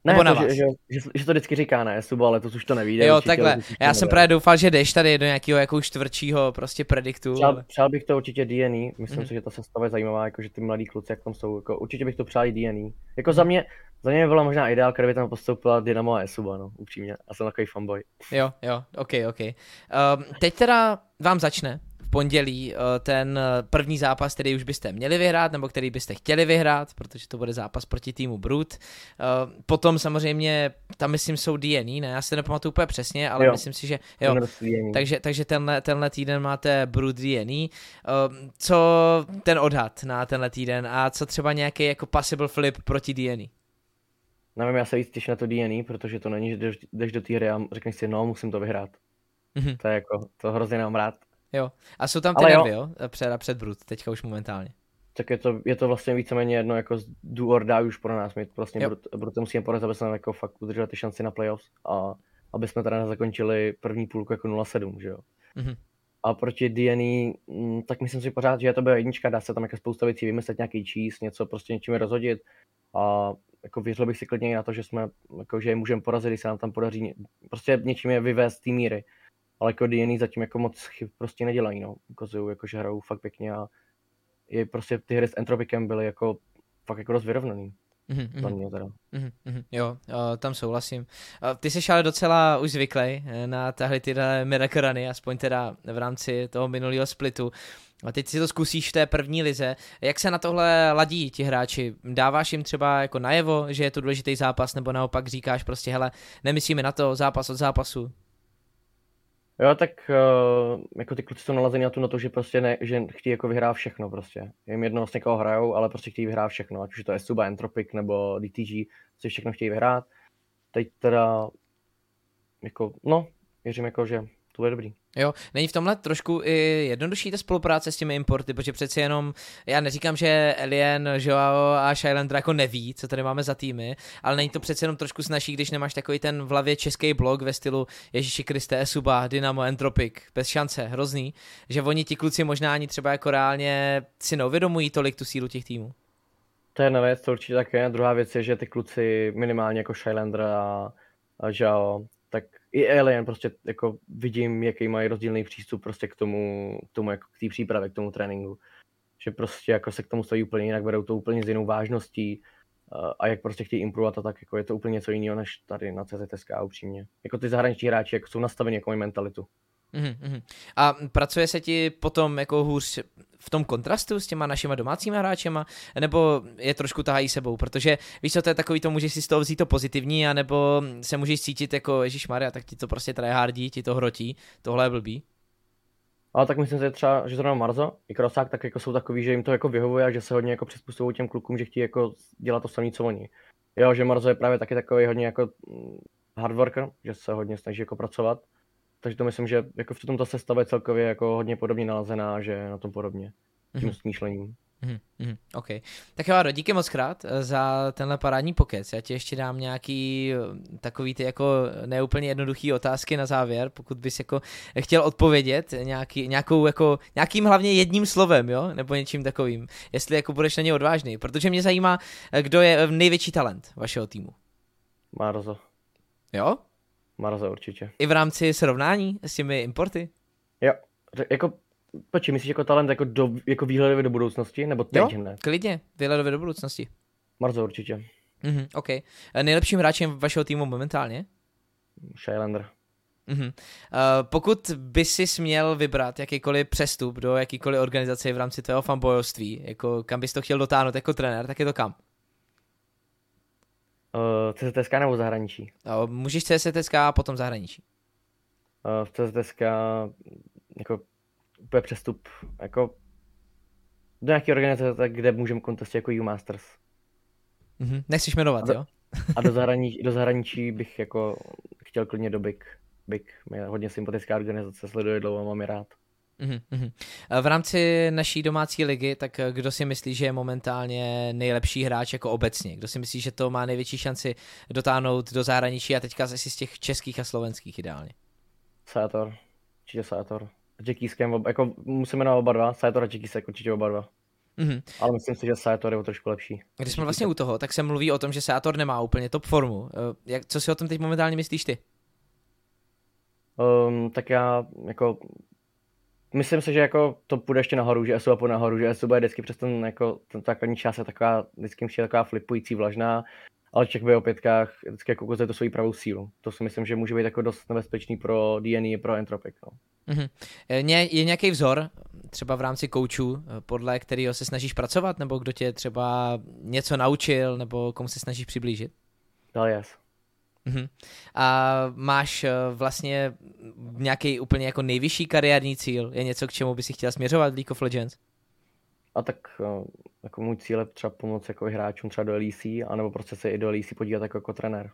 Ne, Nebo na to, vás. Že, že, že, že, to vždycky říká, ne, suba, ale to už to nevíde. Jo, určitě, takhle. Já jsem právě doufal, že jdeš tady do nějakého jako čtvrtšího prostě prediktu. Přál, ale... přál bych to určitě DNA, myslím mm. si, že ta sestava je zajímavá, jako že ty mladí kluci, jak tam jsou, jako, určitě bych to přál i DNA. Jako za mě, Za mě byla možná ideál, kdyby tam postoupila Dynamo a Esuba, no, upřímně. Já jsem takový fanboy. Jo, jo, ok, ok. Um, teď teda vám začne pondělí eh, ten eh, první zápas, který už byste měli vyhrát, nebo který byste chtěli vyhrát, protože to bude zápas proti týmu Brut. Eh, potom samozřejmě, tam myslím jsou DNA, ne, já si to nepamatuju úplně přesně, ale jo. myslím si, že jo. Takže, takže tenhle, tenhle týden máte Brut DNA. Co ten odhad na tenhle týden a co třeba nějaký jako possible flip proti DNA? Nevím, já se víc těším na to DNA, protože to není, že jdeš do té hry a řekneš si, no, musím to vyhrát. Mm-hmm. To je jako, to hrozně nám rád. Jo. A jsou tam ty Ale nervy, jo? jo? Před, před Brut, teďka už momentálně. Tak je to, je to vlastně víceméně jedno jako do or die už pro nás. My vlastně Brut, Brut musíme porazit, aby jsme jako fakt udrželi ty šanci na playoffs a aby jsme teda zakončili první půlku jako 0-7, že jo. Mm-hmm. A proti DNA, mm, tak myslím si pořád, že je to byla jednička, dá se tam jako spousta věcí vymyslet, nějaký čís, něco prostě něčím rozhodit. A jako věřil bych si klidně na to, že jsme, jako, že je můžeme porazit, když se nám tam podaří prostě něčím je vyvést z té míry ale jako DNA zatím jako moc chyb prostě nedělají, no. Ukazují, jako, že hrajou fakt pěkně a je prostě ty hry s Entropikem byly jako fakt jako dost vyrovnaný. Mm-hmm, za mě teda. Mm-hmm, jo, o, tam souhlasím. O, ty jsi ale docela už zvyklý eh, na tahle ty Miracle aspoň teda v rámci toho minulého splitu. A teď si to zkusíš v té první lize. Jak se na tohle ladí ti hráči? Dáváš jim třeba jako najevo, že je to důležitý zápas, nebo naopak říkáš prostě, hele, nemyslíme na to, zápas od zápasu? Jo, tak uh, jako ty kluci jsou nalazení na to, na to, že prostě ne, že chtějí jako vyhrát všechno prostě. Jim jedno vlastně koho hrajou, ale prostě chtějí vyhrát všechno, ať už je to Esuba, Entropic nebo DTG, prostě všechno chtějí vyhrát. Teď teda jako, no, věřím jako, že to bude dobrý. Jo, není v tomhle trošku i jednodušší ta spolupráce s těmi importy, protože přeci jenom, já neříkám, že Alien, Joao a Shylander jako neví, co tady máme za týmy, ale není to přeci jenom trošku snažší, když nemáš takový ten v hlavě český blog ve stylu Ježíši Kriste, Suba, Dynamo, Entropic, bez šance, hrozný, že oni ti kluci možná ani třeba jako reálně si neuvědomují tolik tu sílu těch týmů. To je jedna věc, to určitě také. Druhá věc je, že ty kluci minimálně jako Shylander a, a Joao, tak i Alien prostě jako vidím, jaký mají rozdílný přístup prostě k tomu, k tomu jako k té přípravě, k tomu tréninku. Že prostě jako se k tomu stojí úplně jinak, vedou to úplně s jinou vážností a jak prostě chtějí improvovat a tak jako je to úplně něco jiného než tady na CZSK upřímně. Jako ty zahraniční hráči jako jsou nastaveni jako mentalitu. Mm-hmm. A pracuje se ti potom jako hůř v tom kontrastu s těma našima domácíma hráčema, nebo je trošku tahají sebou, protože víš co, to je takový to, můžeš si z toho vzít to pozitivní, anebo se můžeš cítit jako Ježíš Maria, tak ti to prostě tryhardí, ti to hrotí, tohle je blbý. Ale tak myslím si třeba, že zrovna Marzo i Krosák tak jako jsou takový, že jim to jako vyhovuje a že se hodně jako přizpůsobují těm klukům, že chtějí jako dělat to samé, co oni. Jo, že Marzo je právě taky takový hodně jako mm, hard worker, že se hodně snaží jako pracovat takže to myslím, že jako v tomto sestava je celkově jako hodně podobně nalazená, že na tom podobně tím mm-hmm. smýšlením. Mm-hmm. OK. Tak jo, díky moc krát eh, za tenhle parádní pokec. Já ti ještě dám nějaký eh, takový ty jako neúplně jednoduchý otázky na závěr, pokud bys jako chtěl odpovědět nějaký, nějakou jako, nějakým hlavně jedním slovem, jo, nebo něčím takovým. Jestli jako budeš na ně odvážný, protože mě zajímá, eh, kdo je největší talent vašeho týmu. Marzo. Jo? Marzo určitě. I v rámci srovnání s těmi importy? Jo, jako Počkej, myslíš jako talent jako, do, jako výhledově do budoucnosti, nebo teď jo, ne? klidně, výhledově do budoucnosti. Marzo určitě. Mhm, OK. Nejlepším hráčem vašeho týmu momentálně? Shylander. Uh-huh. Uh, pokud by si směl vybrat jakýkoliv přestup do jakýkoliv organizace v rámci tvého fanbojovství, jako kam bys to chtěl dotáhnout jako trenér, tak je to kam? Uh, CZSK nebo zahraničí? Uh, můžeš CZSK a potom zahraničí. Uh, v CZSK jako úplně přestup jako do nějaké organizace, kde můžeme kontestovat jako U Masters. Mm-hmm. Nechceš jmenovat, a jo? a do zahraničí, do zahraničí bych jako chtěl klidně do Big. Big je hodně sympatická organizace, sleduje dlouho, mám je rád. Mm-hmm. V rámci naší domácí ligy, tak kdo si myslí, že je momentálně nejlepší hráč jako obecně? Kdo si myslí, že to má největší šanci dotáhnout do zahraničí a teďka asi z těch českých a slovenských ideálně? Sátor, určitě Sátor. Jackiskem, jako musíme na oba dva, Saetor a Jackisek určitě oba dva. Mm-hmm. Ale myslím si, že Saetor je o trošku lepší. Když jsme vlastně u toho, tak se mluví o tom, že Saetor nemá úplně top formu. Eh, jak, co si o tom teď momentálně myslíš ty? Um, tak já jako myslím si, že jako to půjde ještě nahoru, že SUA půjde nahoru, že SUA je vždycky přes ten, jako, ten základní čas je taková, vždycky je taková flipující vlažná ale v těch BO5 vždycky jako ukazuje to svoji pravou sílu. To si myslím, že může být jako dost nebezpečný pro DNA, pro Entropic. No. Mm-hmm. Je, je nějaký vzor, třeba v rámci koučů, podle kterého se snažíš pracovat, nebo kdo tě třeba něco naučil, nebo komu se snažíš přiblížit? Dalias. Mm-hmm. A máš eh, vlastně nějaký úplně jako nejvyšší kariérní cíl? Je něco, k čemu by si chtěl směřovat v League of Legends? A tak eh, jako můj cíl je třeba pomoct jako hráčům třeba do LEC, anebo prostě se i do LEC podívat jako, jako trenér.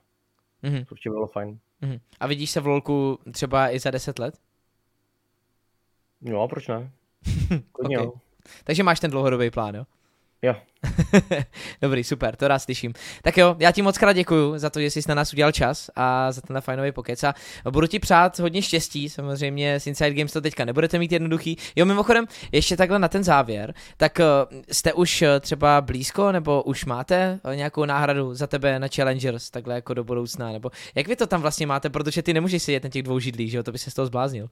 Mm-hmm. To určitě bylo fajn. Mm-hmm. A vidíš se v LoLku třeba i za 10 let? No, proč ne? okay. jo. Takže máš ten dlouhodobý plán, jo? Jo. Dobrý, super, to rád slyším. Tak jo, já ti moc krát děkuju za to, že jsi na nás udělal čas a za ten fajnový pokec a budu ti přát hodně štěstí, samozřejmě s Inside Games to teďka nebudete mít jednoduchý. Jo, mimochodem, ještě takhle na ten závěr, tak eh, jste už eh, třeba blízko, nebo už máte eh, nějakou náhradu za tebe na Challengers, takhle jako do budoucna, nebo jak vy to tam vlastně máte, protože ty nemůžeš sedět na těch dvou židlích, že jo, to by se z toho zbláznil.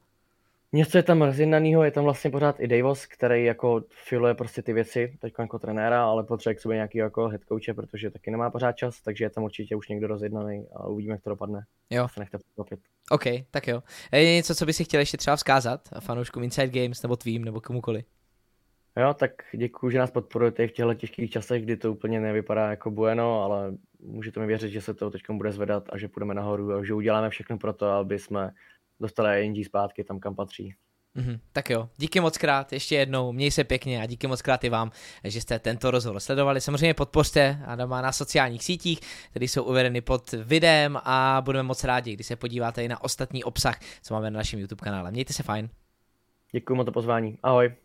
Něco je tam rozjednanýho, je tam vlastně pořád i Davos, který jako filuje prostě ty věci, teď jako trenéra, ale potřebuje k sobě nějaký jako head coache, protože taky nemá pořád čas, takže je tam určitě už někdo rozjednaný a uvidíme, jak to dopadne. Jo. Se nechte překvapit. OK, tak jo. Je něco, co by si chtěl ještě třeba vzkázat fanouškům Inside Games nebo tvým nebo komukoli? Jo, tak děkuji, že nás podporujete v těchto těžkých časech, kdy to úplně nevypadá jako bueno, ale můžete mi věřit, že se to teď bude zvedat a že půjdeme nahoru a že uděláme všechno pro to, aby jsme dostali ING zpátky tam, kam patří. Mm-hmm. Tak jo, díky moc krát ještě jednou, měj se pěkně a díky moc krát i vám, že jste tento rozhovor sledovali. Samozřejmě podpořte Adama na sociálních sítích, které jsou uvedeny pod videem a budeme moc rádi, když se podíváte i na ostatní obsah, co máme na našem YouTube kanále. Mějte se fajn. Děkuji za to pozvání. Ahoj.